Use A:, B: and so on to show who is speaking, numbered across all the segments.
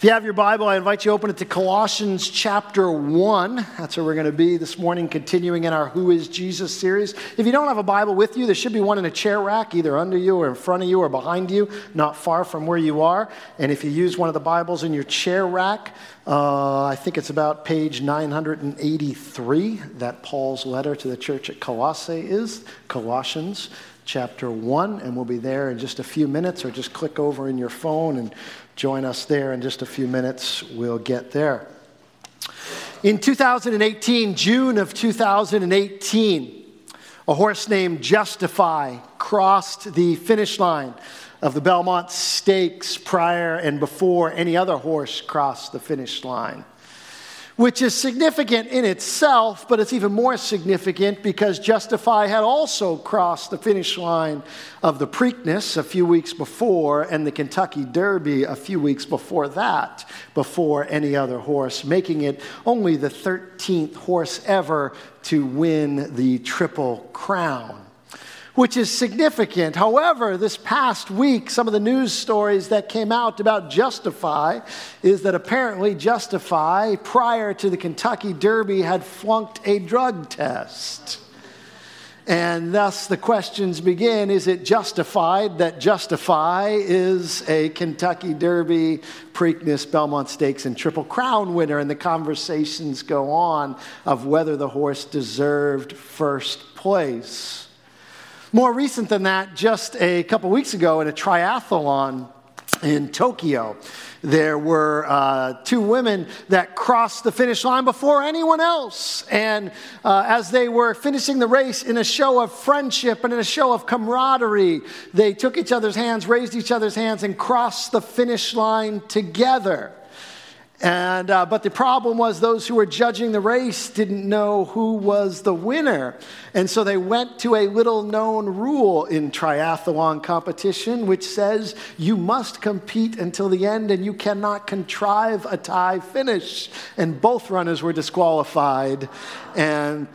A: If you have your Bible, I invite you to open it to Colossians chapter 1. That's where we're going to be this morning, continuing in our Who is Jesus series. If you don't have a Bible with you, there should be one in a chair rack, either under you or in front of you or behind you, not far from where you are. And if you use one of the Bibles in your chair rack, uh, I think it's about page 983 that Paul's letter to the church at Colossae is Colossians chapter 1, and we'll be there in just a few minutes, or just click over in your phone and join us there in just a few minutes. We'll get there. In 2018, June of 2018, a horse named Justify crossed the finish line of the Belmont Stakes prior and before any other horse crossed the finish line which is significant in itself, but it's even more significant because Justify had also crossed the finish line of the Preakness a few weeks before and the Kentucky Derby a few weeks before that, before any other horse, making it only the 13th horse ever to win the Triple Crown which is significant. However, this past week, some of the news stories that came out about Justify is that apparently Justify, prior to the Kentucky Derby, had flunked a drug test. And thus the questions begin is it justified that Justify is a Kentucky Derby, Preakness, Belmont Stakes, and Triple Crown winner? And the conversations go on of whether the horse deserved first place. More recent than that, just a couple weeks ago in a triathlon in Tokyo, there were uh, two women that crossed the finish line before anyone else. And uh, as they were finishing the race in a show of friendship and in a show of camaraderie, they took each other's hands, raised each other's hands, and crossed the finish line together. And, uh, but the problem was those who were judging the race didn't know who was the winner. And so they went to a little known rule in triathlon competition, which says you must compete until the end and you cannot contrive a tie finish. And both runners were disqualified. And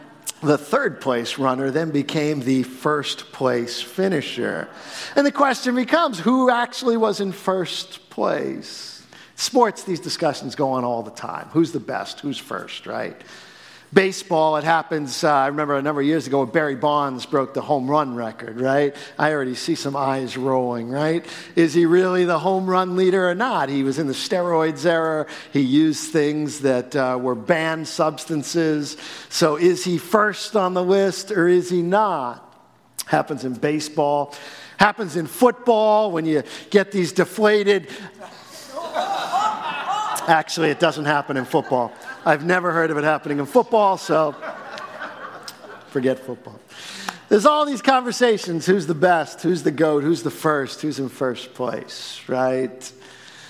A: the third place runner then became the first place finisher. And the question becomes who actually was in first place? Sports, these discussions go on all the time. Who's the best? Who's first, right? Baseball, it happens. Uh, I remember a number of years ago, when Barry Bonds broke the home run record, right? I already see some eyes rolling, right? Is he really the home run leader or not? He was in the steroids era. He used things that uh, were banned substances. So is he first on the list or is he not? Happens in baseball. Happens in football when you get these deflated Actually, it doesn't happen in football. I've never heard of it happening in football, so forget football. There's all these conversations who's the best, who's the GOAT, who's the first, who's in first place, right?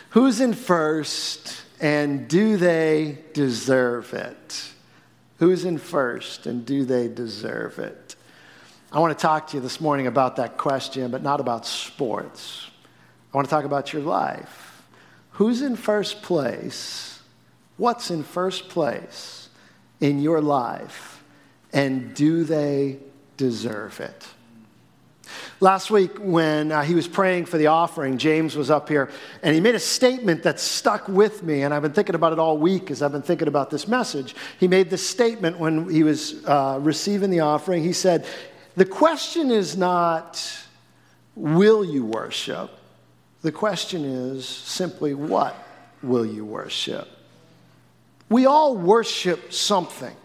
A: Who's in first, and do they deserve it? Who's in first, and do they deserve it? I want to talk to you this morning about that question, but not about sports. I want to talk about your life. Who's in first place? What's in first place in your life? And do they deserve it? Last week, when uh, he was praying for the offering, James was up here and he made a statement that stuck with me. And I've been thinking about it all week as I've been thinking about this message. He made this statement when he was uh, receiving the offering. He said, The question is not, will you worship? The question is simply, what will you worship? We all worship something.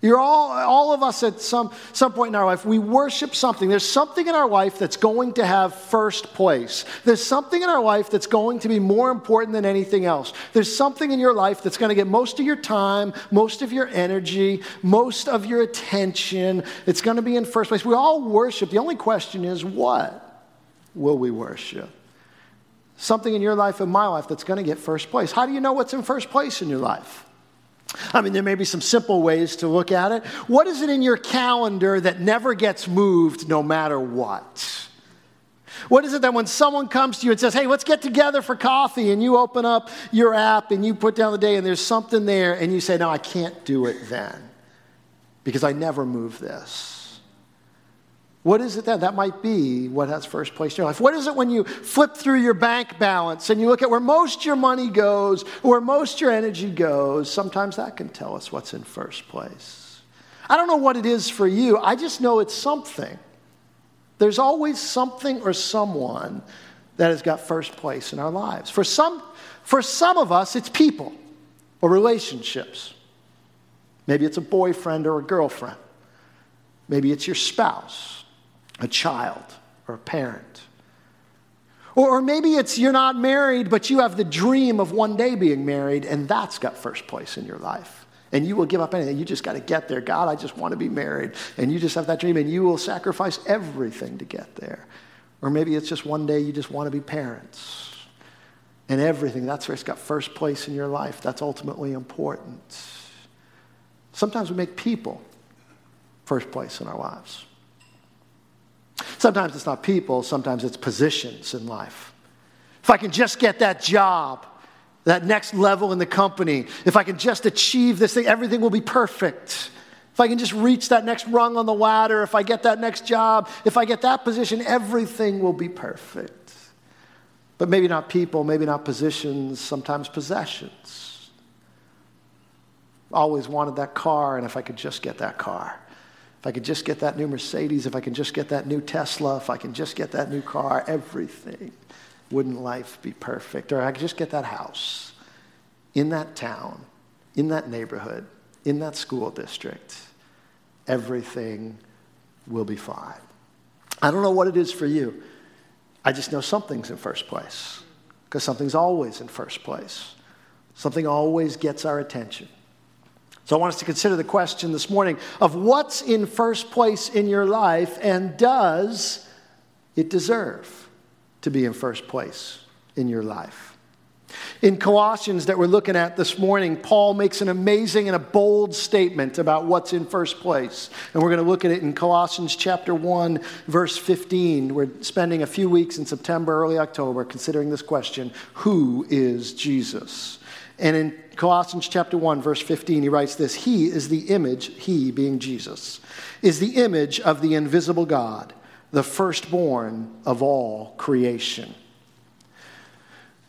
A: You're all, all of us at some, some point in our life, we worship something. There's something in our life that's going to have first place. There's something in our life that's going to be more important than anything else. There's something in your life that's going to get most of your time, most of your energy, most of your attention. It's going to be in first place. We all worship. The only question is, what will we worship? Something in your life and my life that's going to get first place. How do you know what's in first place in your life? I mean, there may be some simple ways to look at it. What is it in your calendar that never gets moved no matter what? What is it that when someone comes to you and says, hey, let's get together for coffee, and you open up your app and you put down the day and there's something there, and you say, no, I can't do it then because I never move this? What is it then? That might be what has first place in your life. What is it when you flip through your bank balance and you look at where most your money goes, where most your energy goes? Sometimes that can tell us what's in first place. I don't know what it is for you, I just know it's something. There's always something or someone that has got first place in our lives. For some, for some of us, it's people or relationships. Maybe it's a boyfriend or a girlfriend. Maybe it's your spouse a child or a parent. Or, or maybe it's you're not married, but you have the dream of one day being married, and that's got first place in your life. And you will give up anything. You just got to get there. God, I just want to be married. And you just have that dream, and you will sacrifice everything to get there. Or maybe it's just one day you just want to be parents. And everything, that's where it's got first place in your life. That's ultimately important. Sometimes we make people first place in our lives. Sometimes it's not people, sometimes it's positions in life. If I can just get that job, that next level in the company, if I can just achieve this thing, everything will be perfect. If I can just reach that next rung on the ladder, if I get that next job, if I get that position, everything will be perfect. But maybe not people, maybe not positions, sometimes possessions. Always wanted that car, and if I could just get that car. If I could just get that new Mercedes, if I can just get that new Tesla, if I can just get that new car, everything, wouldn't life be perfect? Or I could just get that house in that town, in that neighborhood, in that school district, everything will be fine. I don't know what it is for you. I just know something's in first place because something's always in first place. Something always gets our attention. So I want us to consider the question this morning of what's in first place in your life and does it deserve to be in first place in your life? In Colossians, that we're looking at this morning, Paul makes an amazing and a bold statement about what's in first place. And we're going to look at it in Colossians chapter 1, verse 15. We're spending a few weeks in September, early October, considering this question Who is Jesus? And in Colossians chapter 1, verse 15, he writes this He is the image, he being Jesus, is the image of the invisible God, the firstborn of all creation.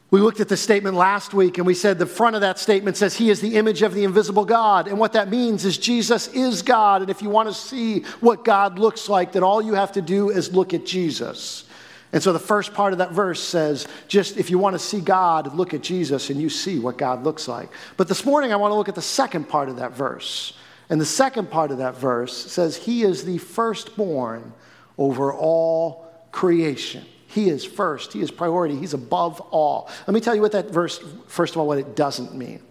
A: We looked at the statement last week and we said the front of that statement says he is the image of the invisible God. And what that means is Jesus is God. And if you want to see what God looks like, then all you have to do is look at Jesus. And so the first part of that verse says, just if you want to see God, look at Jesus and you see what God looks like. But this morning I want to look at the second part of that verse. And the second part of that verse says, He is the firstborn over all creation. He is first, He is priority, He's above all. Let me tell you what that verse, first of all, what it doesn't mean.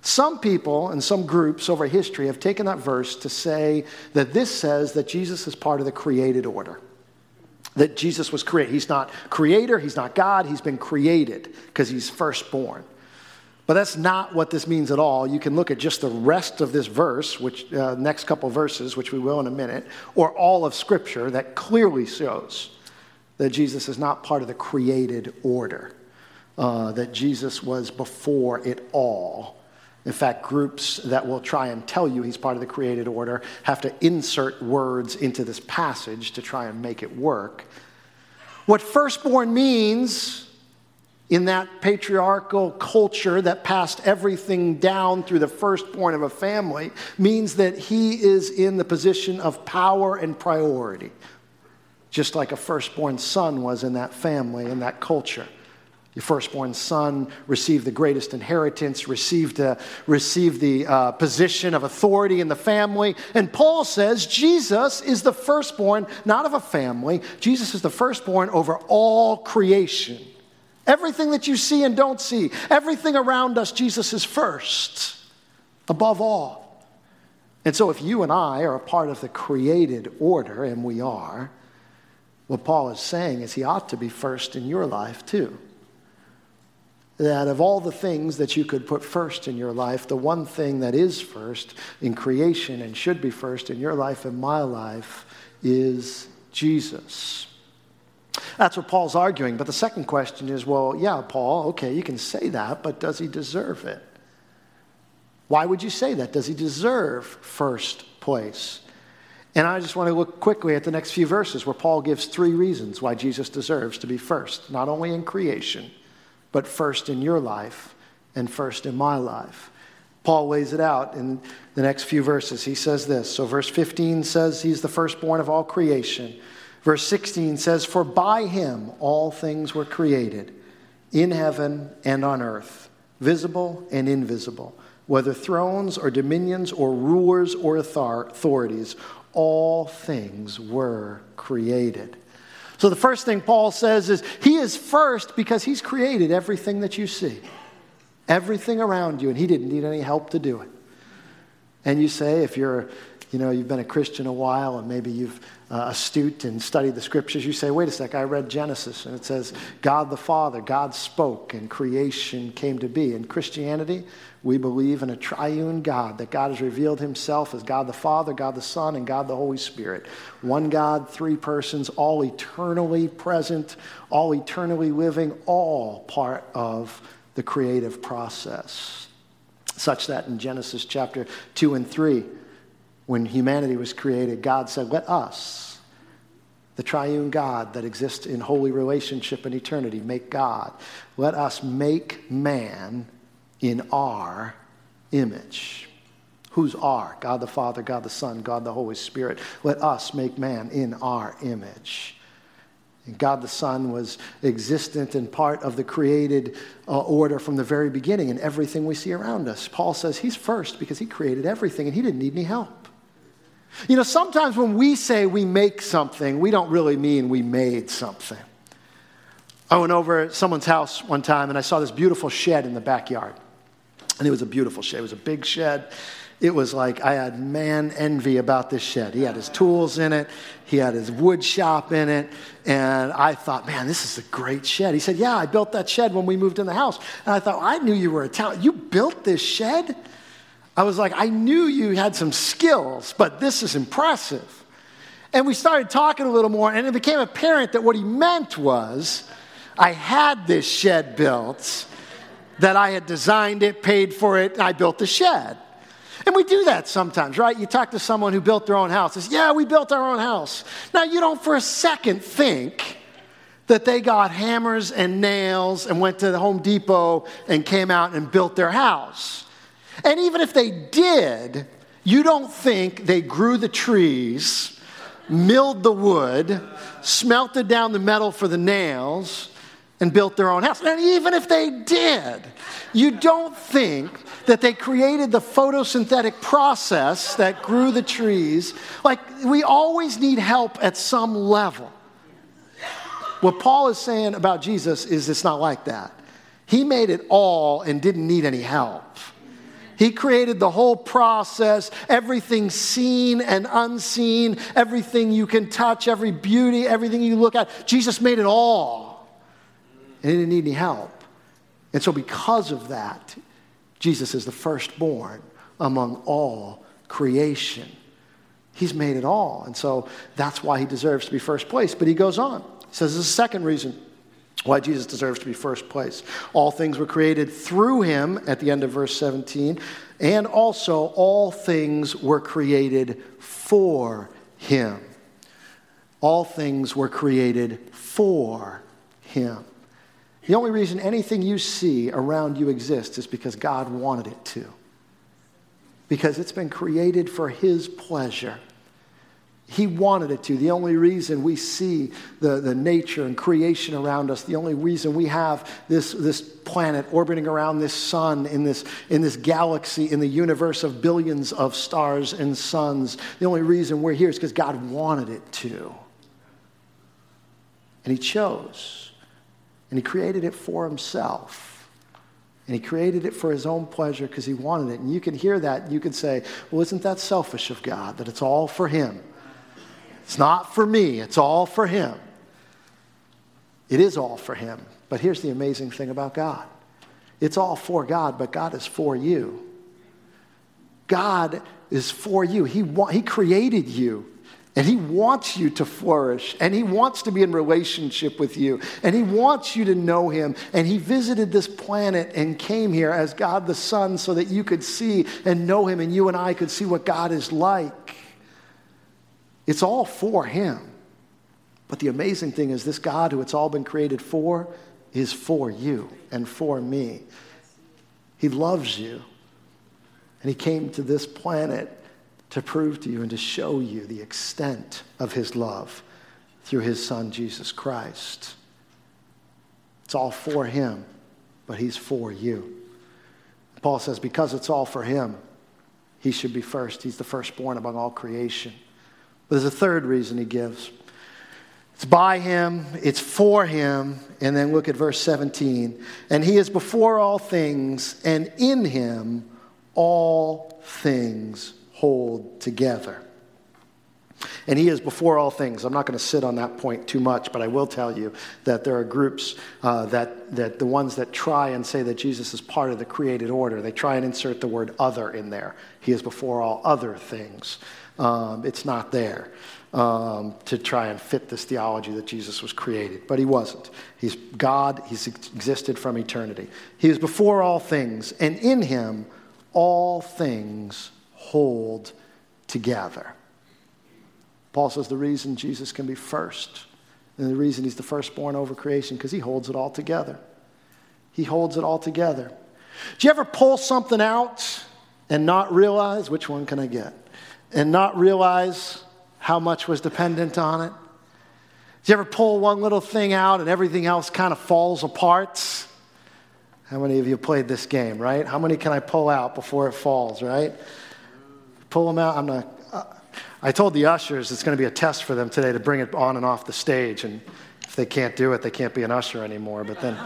A: Some people and some groups over history have taken that verse to say that this says that Jesus is part of the created order that Jesus was created. He's not creator, he's not God, he's been created because he's firstborn. But that's not what this means at all. You can look at just the rest of this verse, which uh, next couple verses, which we will in a minute, or all of Scripture that clearly shows that Jesus is not part of the created order, uh, that Jesus was before it all in fact, groups that will try and tell you he's part of the created order have to insert words into this passage to try and make it work. What firstborn means in that patriarchal culture that passed everything down through the firstborn of a family means that he is in the position of power and priority, just like a firstborn son was in that family, in that culture. Your firstborn son received the greatest inheritance, received, uh, received the uh, position of authority in the family. And Paul says Jesus is the firstborn, not of a family. Jesus is the firstborn over all creation. Everything that you see and don't see, everything around us, Jesus is first, above all. And so, if you and I are a part of the created order, and we are, what Paul is saying is he ought to be first in your life too that of all the things that you could put first in your life, the one thing that is first in creation and should be first in your life and my life is Jesus. That's what Paul's arguing. But the second question is well, yeah, Paul, okay, you can say that, but does he deserve it? Why would you say that? Does he deserve first place? And I just want to look quickly at the next few verses where Paul gives three reasons why Jesus deserves to be first, not only in creation, but first in your life and first in my life. Paul lays it out in the next few verses. He says this. So, verse 15 says he's the firstborn of all creation. Verse 16 says, For by him all things were created, in heaven and on earth, visible and invisible, whether thrones or dominions or rulers or authorities, all things were created. So, the first thing Paul says is he is first because he's created everything that you see everything around you, and he didn't need any help to do it. And you say, if you're, you know, you've been a Christian a while and maybe you've uh, astute and studied the scriptures, you say, wait a sec, I read Genesis and it says, God the Father, God spoke and creation came to be. In Christianity, we believe in a triune God, that God has revealed himself as God the Father, God the Son, and God the Holy Spirit. One God, three persons, all eternally present, all eternally living, all part of the creative process. Such that in Genesis chapter 2 and 3, when humanity was created, God said, Let us, the triune God that exists in holy relationship and eternity, make God. Let us make man in our image. Who's our? God the Father, God the Son, God the Holy Spirit. Let us make man in our image. And God the Son was existent and part of the created uh, order from the very beginning and everything we see around us. Paul says he's first because he created everything and he didn't need any help. You know, sometimes when we say we make something, we don't really mean we made something. I went over at someone's house one time and I saw this beautiful shed in the backyard. And it was a beautiful shed. It was a big shed it was like I had man envy about this shed. He had his tools in it, he had his wood shop in it, and I thought, man, this is a great shed. He said, Yeah, I built that shed when we moved in the house. And I thought, I knew you were a talent. You built this shed? I was like, I knew you had some skills, but this is impressive. And we started talking a little more, and it became apparent that what he meant was I had this shed built, that I had designed it, paid for it, and I built the shed. And we do that sometimes, right? You talk to someone who built their own house. Says, yeah, we built our own house. Now, you don't for a second think that they got hammers and nails and went to the Home Depot and came out and built their house. And even if they did, you don't think they grew the trees, milled the wood, smelted down the metal for the nails, and built their own house. And even if they did, you don't think that they created the photosynthetic process that grew the trees. Like, we always need help at some level. What Paul is saying about Jesus is it's not like that. He made it all and didn't need any help. He created the whole process, everything seen and unseen, everything you can touch, every beauty, everything you look at. Jesus made it all and he didn't need any help. And so, because of that, Jesus is the firstborn among all creation. He's made it all. And so, that's why he deserves to be first place. But he goes on. He says, There's a second reason why Jesus deserves to be first place. All things were created through him at the end of verse 17, and also all things were created for him. All things were created for him. The only reason anything you see around you exists is because God wanted it to. Because it's been created for His pleasure. He wanted it to. The only reason we see the, the nature and creation around us, the only reason we have this, this planet orbiting around this sun in this, in this galaxy, in the universe of billions of stars and suns, the only reason we're here is because God wanted it to. And He chose. And he created it for himself. And he created it for his own pleasure because he wanted it. And you can hear that. And you can say, well, isn't that selfish of God that it's all for him? It's not for me, it's all for him. It is all for him. But here's the amazing thing about God it's all for God, but God is for you. God is for you. He, wa- he created you. And he wants you to flourish, and he wants to be in relationship with you, and he wants you to know him. And he visited this planet and came here as God the Son so that you could see and know him, and you and I could see what God is like. It's all for Him. But the amazing thing is, this God who it's all been created for is for you and for me. He loves you. And He came to this planet to prove to you and to show you the extent of His love through His Son, Jesus Christ. It's all for Him, but He's for you. Paul says, because it's all for Him, He should be first. He's the firstborn among all creation. But there's a third reason He gives. It's by him, it's for him. And then look at verse 17. And he is before all things, and in him all things hold together. And he is before all things. I'm not going to sit on that point too much, but I will tell you that there are groups uh, that, that the ones that try and say that Jesus is part of the created order, they try and insert the word other in there. He is before all other things. Um, it's not there um, to try and fit this theology that Jesus was created, but he wasn't. He's God, he's existed from eternity. He is before all things, and in him all things hold together. Paul says the reason Jesus can be first, and the reason he's the firstborn over creation, because he holds it all together. He holds it all together. Do you ever pull something out and not realize which one can I get? And not realize how much was dependent on it? Do you ever pull one little thing out and everything else kind of falls apart? How many of you played this game, right? How many can I pull out before it falls, right? pull them out. I'm not. Uh, I told the ushers it's going to be a test for them today to bring it on and off the stage, and if they can't do it, they can't be an usher anymore. But then,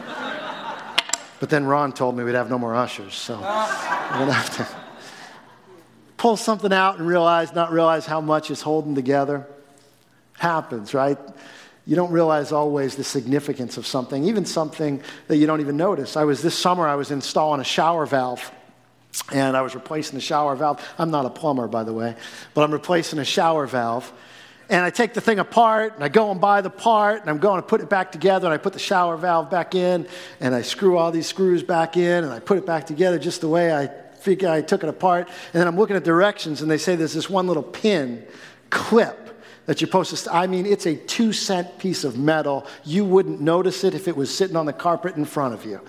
A: but then Ron told me we'd have no more ushers, so going to have to pull something out and realize, not realize how much is holding together. Happens, right? You don't realize always the significance of something, even something that you don't even notice. I was this summer, I was installing a shower valve and I was replacing the shower valve. I'm not a plumber, by the way, but I'm replacing a shower valve. And I take the thing apart and I go and buy the part and I'm going to put it back together and I put the shower valve back in and I screw all these screws back in and I put it back together just the way I figure I took it apart. And then I'm looking at directions and they say there's this one little pin clip that you're supposed to, I mean, it's a two cent piece of metal. You wouldn't notice it if it was sitting on the carpet in front of you.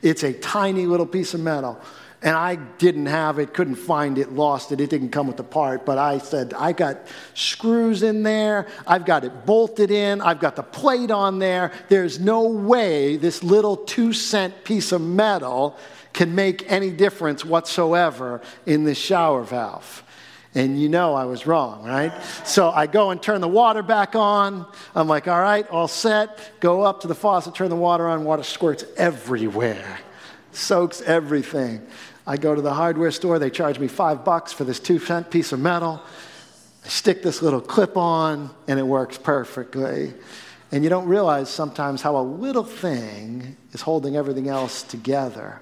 A: It's a tiny little piece of metal and I didn't have it, couldn't find it, lost it. It didn't come with the part. But I said, I got screws in there. I've got it bolted in. I've got the plate on there. There's no way this little two cent piece of metal can make any difference whatsoever in this shower valve. And you know I was wrong, right? So I go and turn the water back on. I'm like, all right, all set. Go up to the faucet, turn the water on. Water squirts everywhere, soaks everything. I go to the hardware store, they charge me five bucks for this two cent piece of metal. I stick this little clip on, and it works perfectly. And you don't realize sometimes how a little thing is holding everything else together.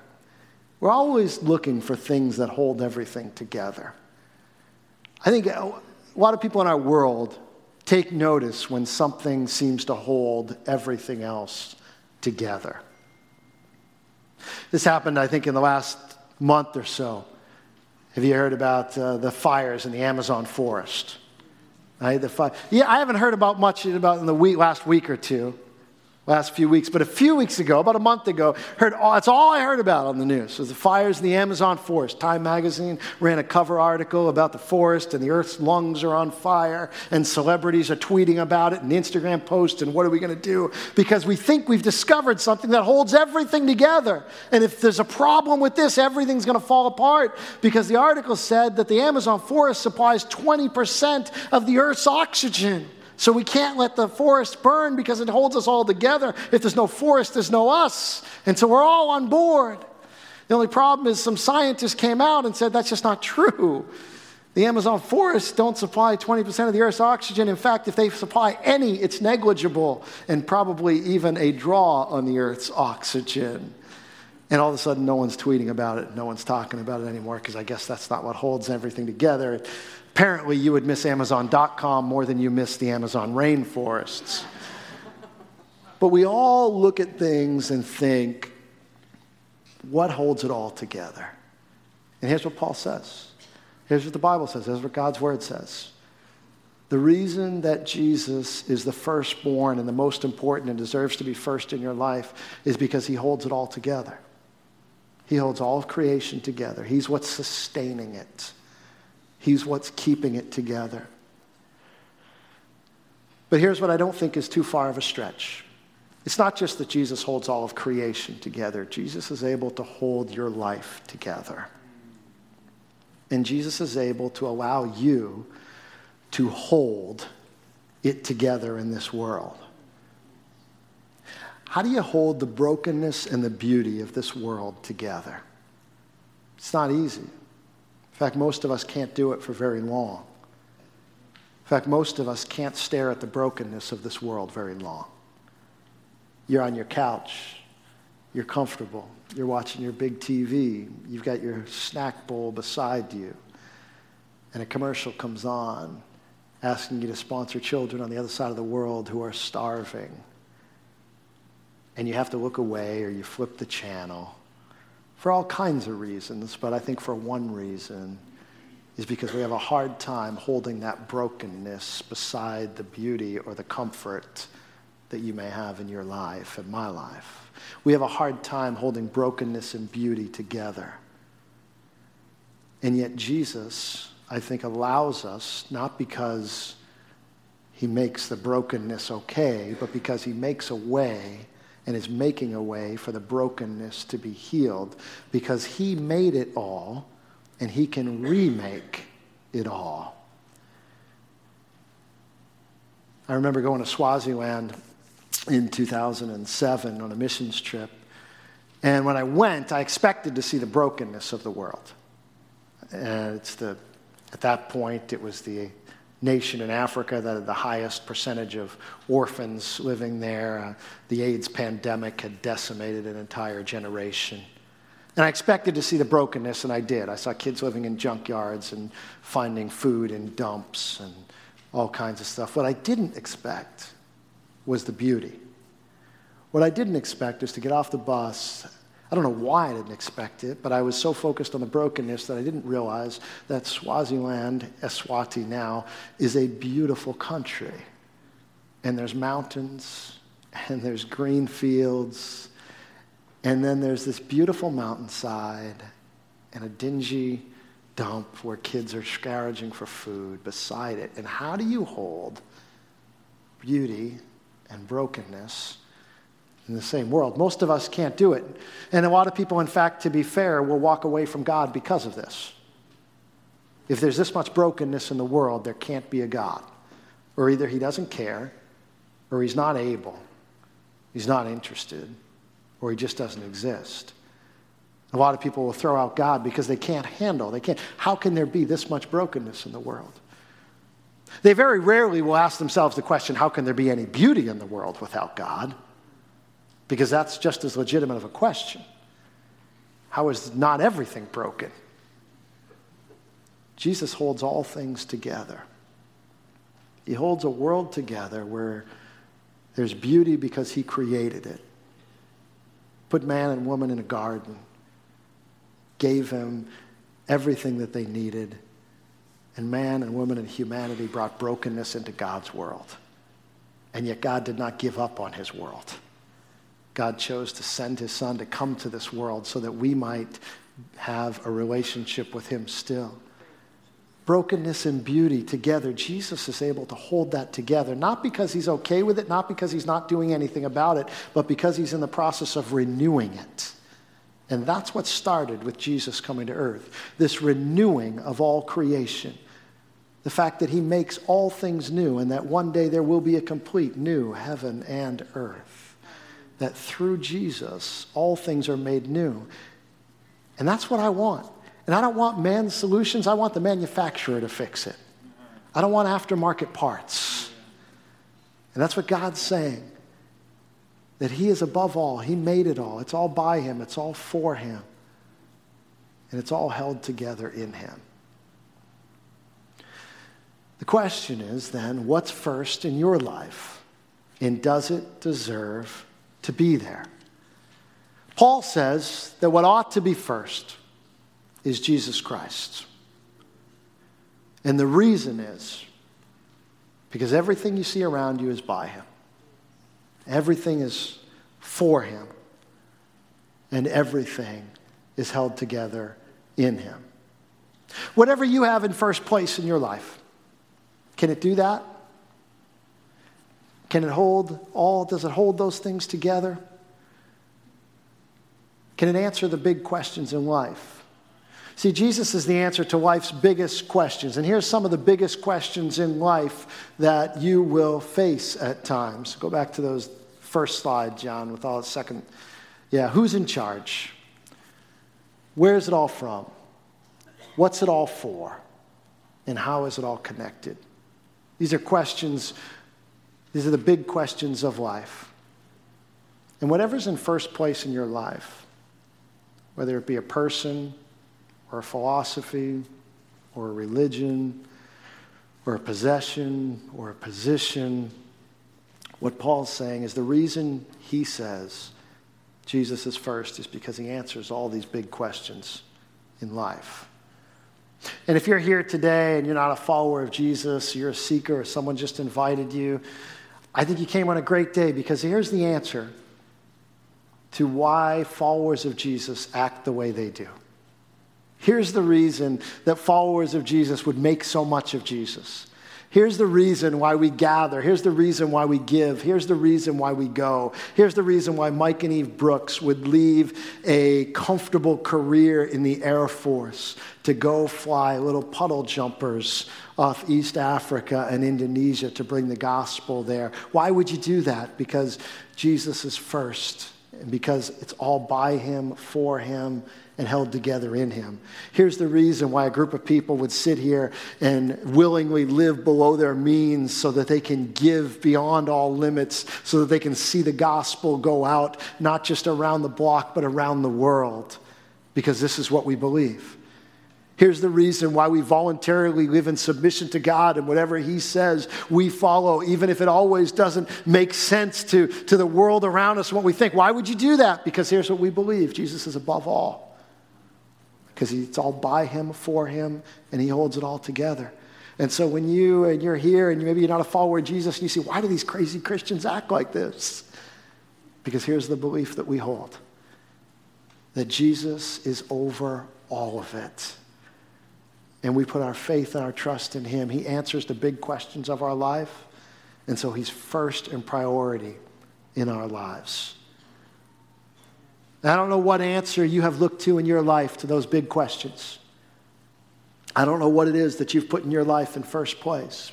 A: We're always looking for things that hold everything together. I think a lot of people in our world take notice when something seems to hold everything else together. This happened, I think, in the last month or so. Have you heard about uh, the fires in the Amazon forest? Right, the fi- yeah, I haven't heard about much about in the week, last week or two last few weeks. But a few weeks ago, about a month ago, heard all, that's all I heard about on the news was the fires in the Amazon forest. Time magazine ran a cover article about the forest and the earth's lungs are on fire and celebrities are tweeting about it and Instagram posts and what are we going to do? Because we think we've discovered something that holds everything together. And if there's a problem with this, everything's going to fall apart because the article said that the Amazon forest supplies 20% of the earth's oxygen. So we can't let the forest burn because it holds us all together. If there's no forest, there's no us. And so we're all on board. The only problem is some scientists came out and said that's just not true. The Amazon forests don't supply 20% of the Earth's oxygen. In fact, if they supply any, it's negligible and probably even a draw on the Earth's oxygen. And all of a sudden, no one's tweeting about it. No one's talking about it anymore because I guess that's not what holds everything together. Apparently, you would miss Amazon.com more than you miss the Amazon rainforests. but we all look at things and think, what holds it all together? And here's what Paul says. Here's what the Bible says. Here's what God's word says. The reason that Jesus is the firstborn and the most important and deserves to be first in your life is because he holds it all together. He holds all of creation together. He's what's sustaining it, He's what's keeping it together. But here's what I don't think is too far of a stretch. It's not just that Jesus holds all of creation together, Jesus is able to hold your life together. And Jesus is able to allow you to hold it together in this world. How do you hold the brokenness and the beauty of this world together? It's not easy. In fact, most of us can't do it for very long. In fact, most of us can't stare at the brokenness of this world very long. You're on your couch, you're comfortable, you're watching your big TV, you've got your snack bowl beside you, and a commercial comes on asking you to sponsor children on the other side of the world who are starving. And you have to look away or you flip the channel for all kinds of reasons, but I think for one reason is because we have a hard time holding that brokenness beside the beauty or the comfort that you may have in your life and my life. We have a hard time holding brokenness and beauty together. And yet, Jesus, I think, allows us, not because he makes the brokenness okay, but because he makes a way and is making a way for the brokenness to be healed, because he made it all and he can remake it all. I remember going to Swaziland in 2007 on a missions trip. And when I went, I expected to see the brokenness of the world. And it's the, at that point, it was the nation in Africa that had the highest percentage of orphans living there. Uh, the AIDS pandemic had decimated an entire generation. And I expected to see the brokenness, and I did. I saw kids living in junkyards and finding food in dumps and all kinds of stuff. What I didn't expect was the beauty. What I didn't expect is to get off the bus. I don't know why I didn't expect it, but I was so focused on the brokenness that I didn't realize that Swaziland, Eswatini now, is a beautiful country. And there's mountains, and there's green fields, and then there's this beautiful mountainside and a dingy dump where kids are scrounging for food beside it. And how do you hold beauty and brokenness in the same world. Most of us can't do it. And a lot of people, in fact, to be fair, will walk away from God because of this. If there's this much brokenness in the world, there can't be a God. Or either he doesn't care, or he's not able, he's not interested, or he just doesn't exist. A lot of people will throw out God because they can't handle, they can't. How can there be this much brokenness in the world? They very rarely will ask themselves the question, how can there be any beauty in the world without God? Because that's just as legitimate of a question. How is not everything broken? Jesus holds all things together. He holds a world together where there's beauty because he created it. Put man and woman in a garden, gave them everything that they needed and man and woman and humanity brought brokenness into God's world. And yet God did not give up on his world. God chose to send his son to come to this world so that we might have a relationship with him still. Brokenness and beauty together, Jesus is able to hold that together, not because he's okay with it, not because he's not doing anything about it, but because he's in the process of renewing it. And that's what started with Jesus coming to earth this renewing of all creation. The fact that he makes all things new and that one day there will be a complete new heaven and earth. That through Jesus, all things are made new. And that's what I want. And I don't want man's solutions, I want the manufacturer to fix it. I don't want aftermarket parts. And that's what God's saying that He is above all. He made it all. It's all by Him, it's all for Him. And it's all held together in Him. The question is then what's first in your life? And does it deserve to be there? Paul says that what ought to be first is Jesus Christ. And the reason is Because everything you see around you is by Him, everything is for Him, and everything is held together in Him. Whatever you have in first place in your life, can it do that? Can it hold all? Does it hold those things together? Can it answer the big questions in life? See, Jesus is the answer to life's biggest questions. And here's some of the biggest questions in life that you will face at times. Go back to those first slide, John, with all the second. Yeah, who's in charge? Where's it all from? What's it all for? And how is it all connected? These are questions, these are the big questions of life. And whatever's in first place in your life, whether it be a person or a philosophy or a religion or a possession or a position, what Paul's saying is the reason he says Jesus is first is because he answers all these big questions in life. And if you're here today and you're not a follower of Jesus, you're a seeker, or someone just invited you, I think you came on a great day because here's the answer to why followers of Jesus act the way they do. Here's the reason that followers of Jesus would make so much of Jesus. Here's the reason why we gather. Here's the reason why we give. Here's the reason why we go. Here's the reason why Mike and Eve Brooks would leave a comfortable career in the Air Force to go fly little puddle jumpers off East Africa and Indonesia to bring the gospel there. Why would you do that? Because Jesus is first and because it's all by him, for him, and held together in him. Here's the reason why a group of people would sit here and willingly live below their means so that they can give beyond all limits, so that they can see the gospel go out, not just around the block, but around the world, because this is what we believe. Here's the reason why we voluntarily live in submission to God and whatever He says, we follow, even if it always doesn't make sense to, to the world around us what we think. Why would you do that? Because here's what we believe Jesus is above all. Because it's all by Him, for Him, and He holds it all together. And so when you and you're here and maybe you're not a follower of Jesus and you say, why do these crazy Christians act like this? Because here's the belief that we hold that Jesus is over all of it and we put our faith and our trust in Him, He answers the big questions of our life. And so He's first in priority in our lives. I don't know what answer you have looked to in your life to those big questions. I don't know what it is that you've put in your life in first place.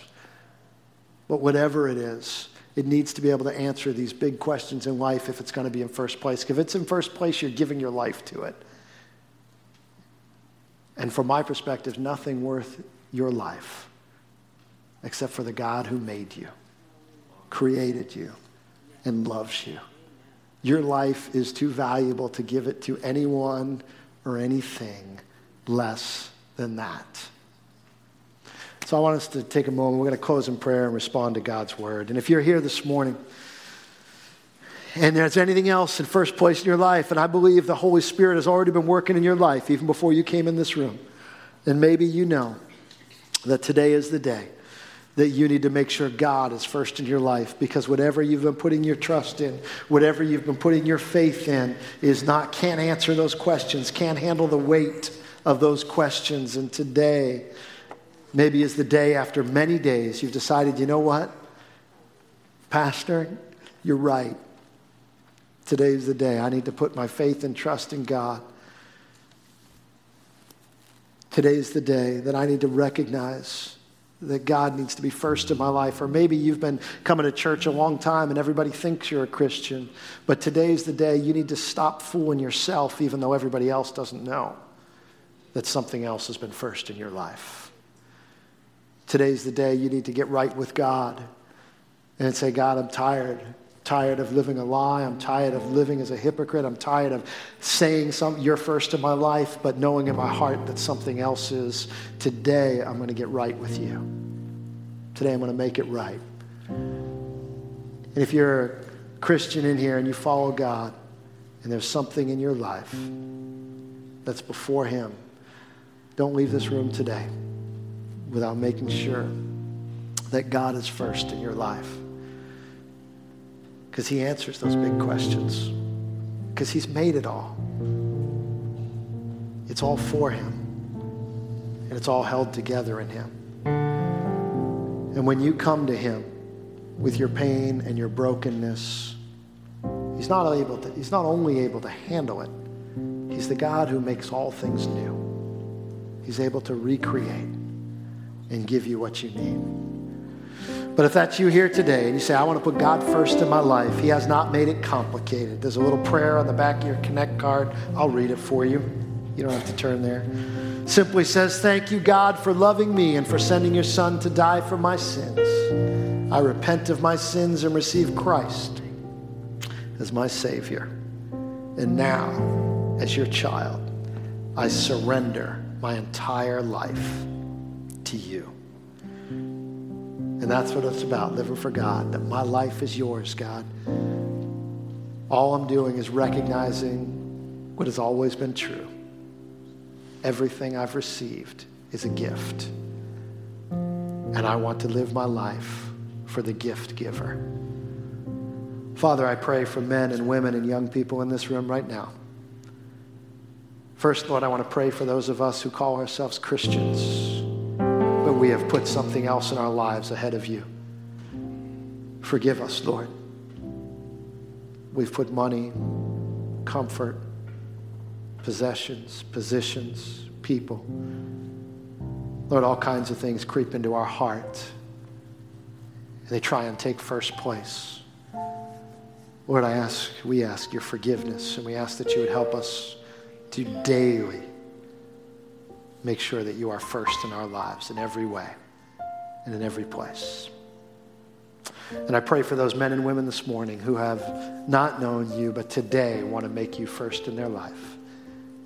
A: But whatever it is, it needs to be able to answer these big questions in life if it's going to be in first place. If it's in first place, you're giving your life to it. And from my perspective, nothing worth your life except for the God who made you, created you, and loves you. Your life is too valuable to give it to anyone or anything less than that. So I want us to take a moment. We're going to close in prayer and respond to God's word. And if you're here this morning, and there's anything else in first place in your life, and I believe the Holy Spirit has already been working in your life even before you came in this room, then maybe you know that today is the day that you need to make sure God is first in your life because whatever you've been putting your trust in, whatever you've been putting your faith in, is not, can't answer those questions, can't handle the weight of those questions. And today, maybe is the day after many days you've decided, you know what? Pastor, you're right. Today's the day. I need to put my faith and trust in God. Today's the day that I need to recognize that God needs to be first in my life. Or maybe you've been coming to church a long time and everybody thinks you're a Christian. But today's the day you need to stop fooling yourself, even though everybody else doesn't know that something else has been first in your life. Today's the day you need to get right with God and say, God, I'm tired tired of living a lie. I'm tired of living as a hypocrite. I'm tired of saying some, you're first in my life, but knowing in my heart that something else is. Today, I'm going to get right with you. Today, I'm going to make it right. And if you're a Christian in here and you follow God, and there's something in your life that's before Him, don't leave this room today without making sure that God is first in your life. Because He answers those big questions. Because He's made it all. It's all for Him. And it's all held together in Him. And when you come to Him with your pain and your brokenness, He's not, able to, he's not only able to handle it, He's the God who makes all things new. He's able to recreate and give you what you need. But if that's you here today and you say, I want to put God first in my life, He has not made it complicated. There's a little prayer on the back of your Connect card. I'll read it for you. You don't have to turn there. Simply says, Thank you, God, for loving me and for sending your Son to die for my sins. I repent of my sins and receive Christ as my Savior. And now, as your child, I surrender my entire life to you. And that's what it's about, living for God, that my life is yours, God. All I'm doing is recognizing what has always been true. Everything I've received is a gift. And I want to live my life for the gift giver. Father, I pray for men and women and young people in this room right now. First, Lord, I want to pray for those of us who call ourselves Christians we have put something else in our lives ahead of you. Forgive us, Lord. We've put money, comfort, possessions, positions, people. Lord, all kinds of things creep into our heart. And they try and take first place. Lord, I ask, we ask your forgiveness, and we ask that you would help us to daily make sure that you are first in our lives in every way and in every place. And I pray for those men and women this morning who have not known you, but today want to make you first in their life.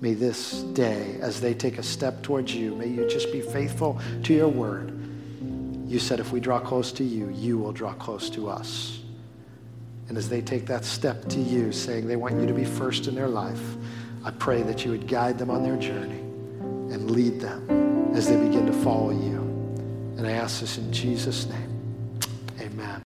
A: May this day, as they take a step towards you, may you just be faithful to your word. You said if we draw close to you, you will draw close to us. And as they take that step to you, saying they want you to be first in their life, I pray that you would guide them on their journey and lead them as they begin to follow you. And I ask this in Jesus' name. Amen.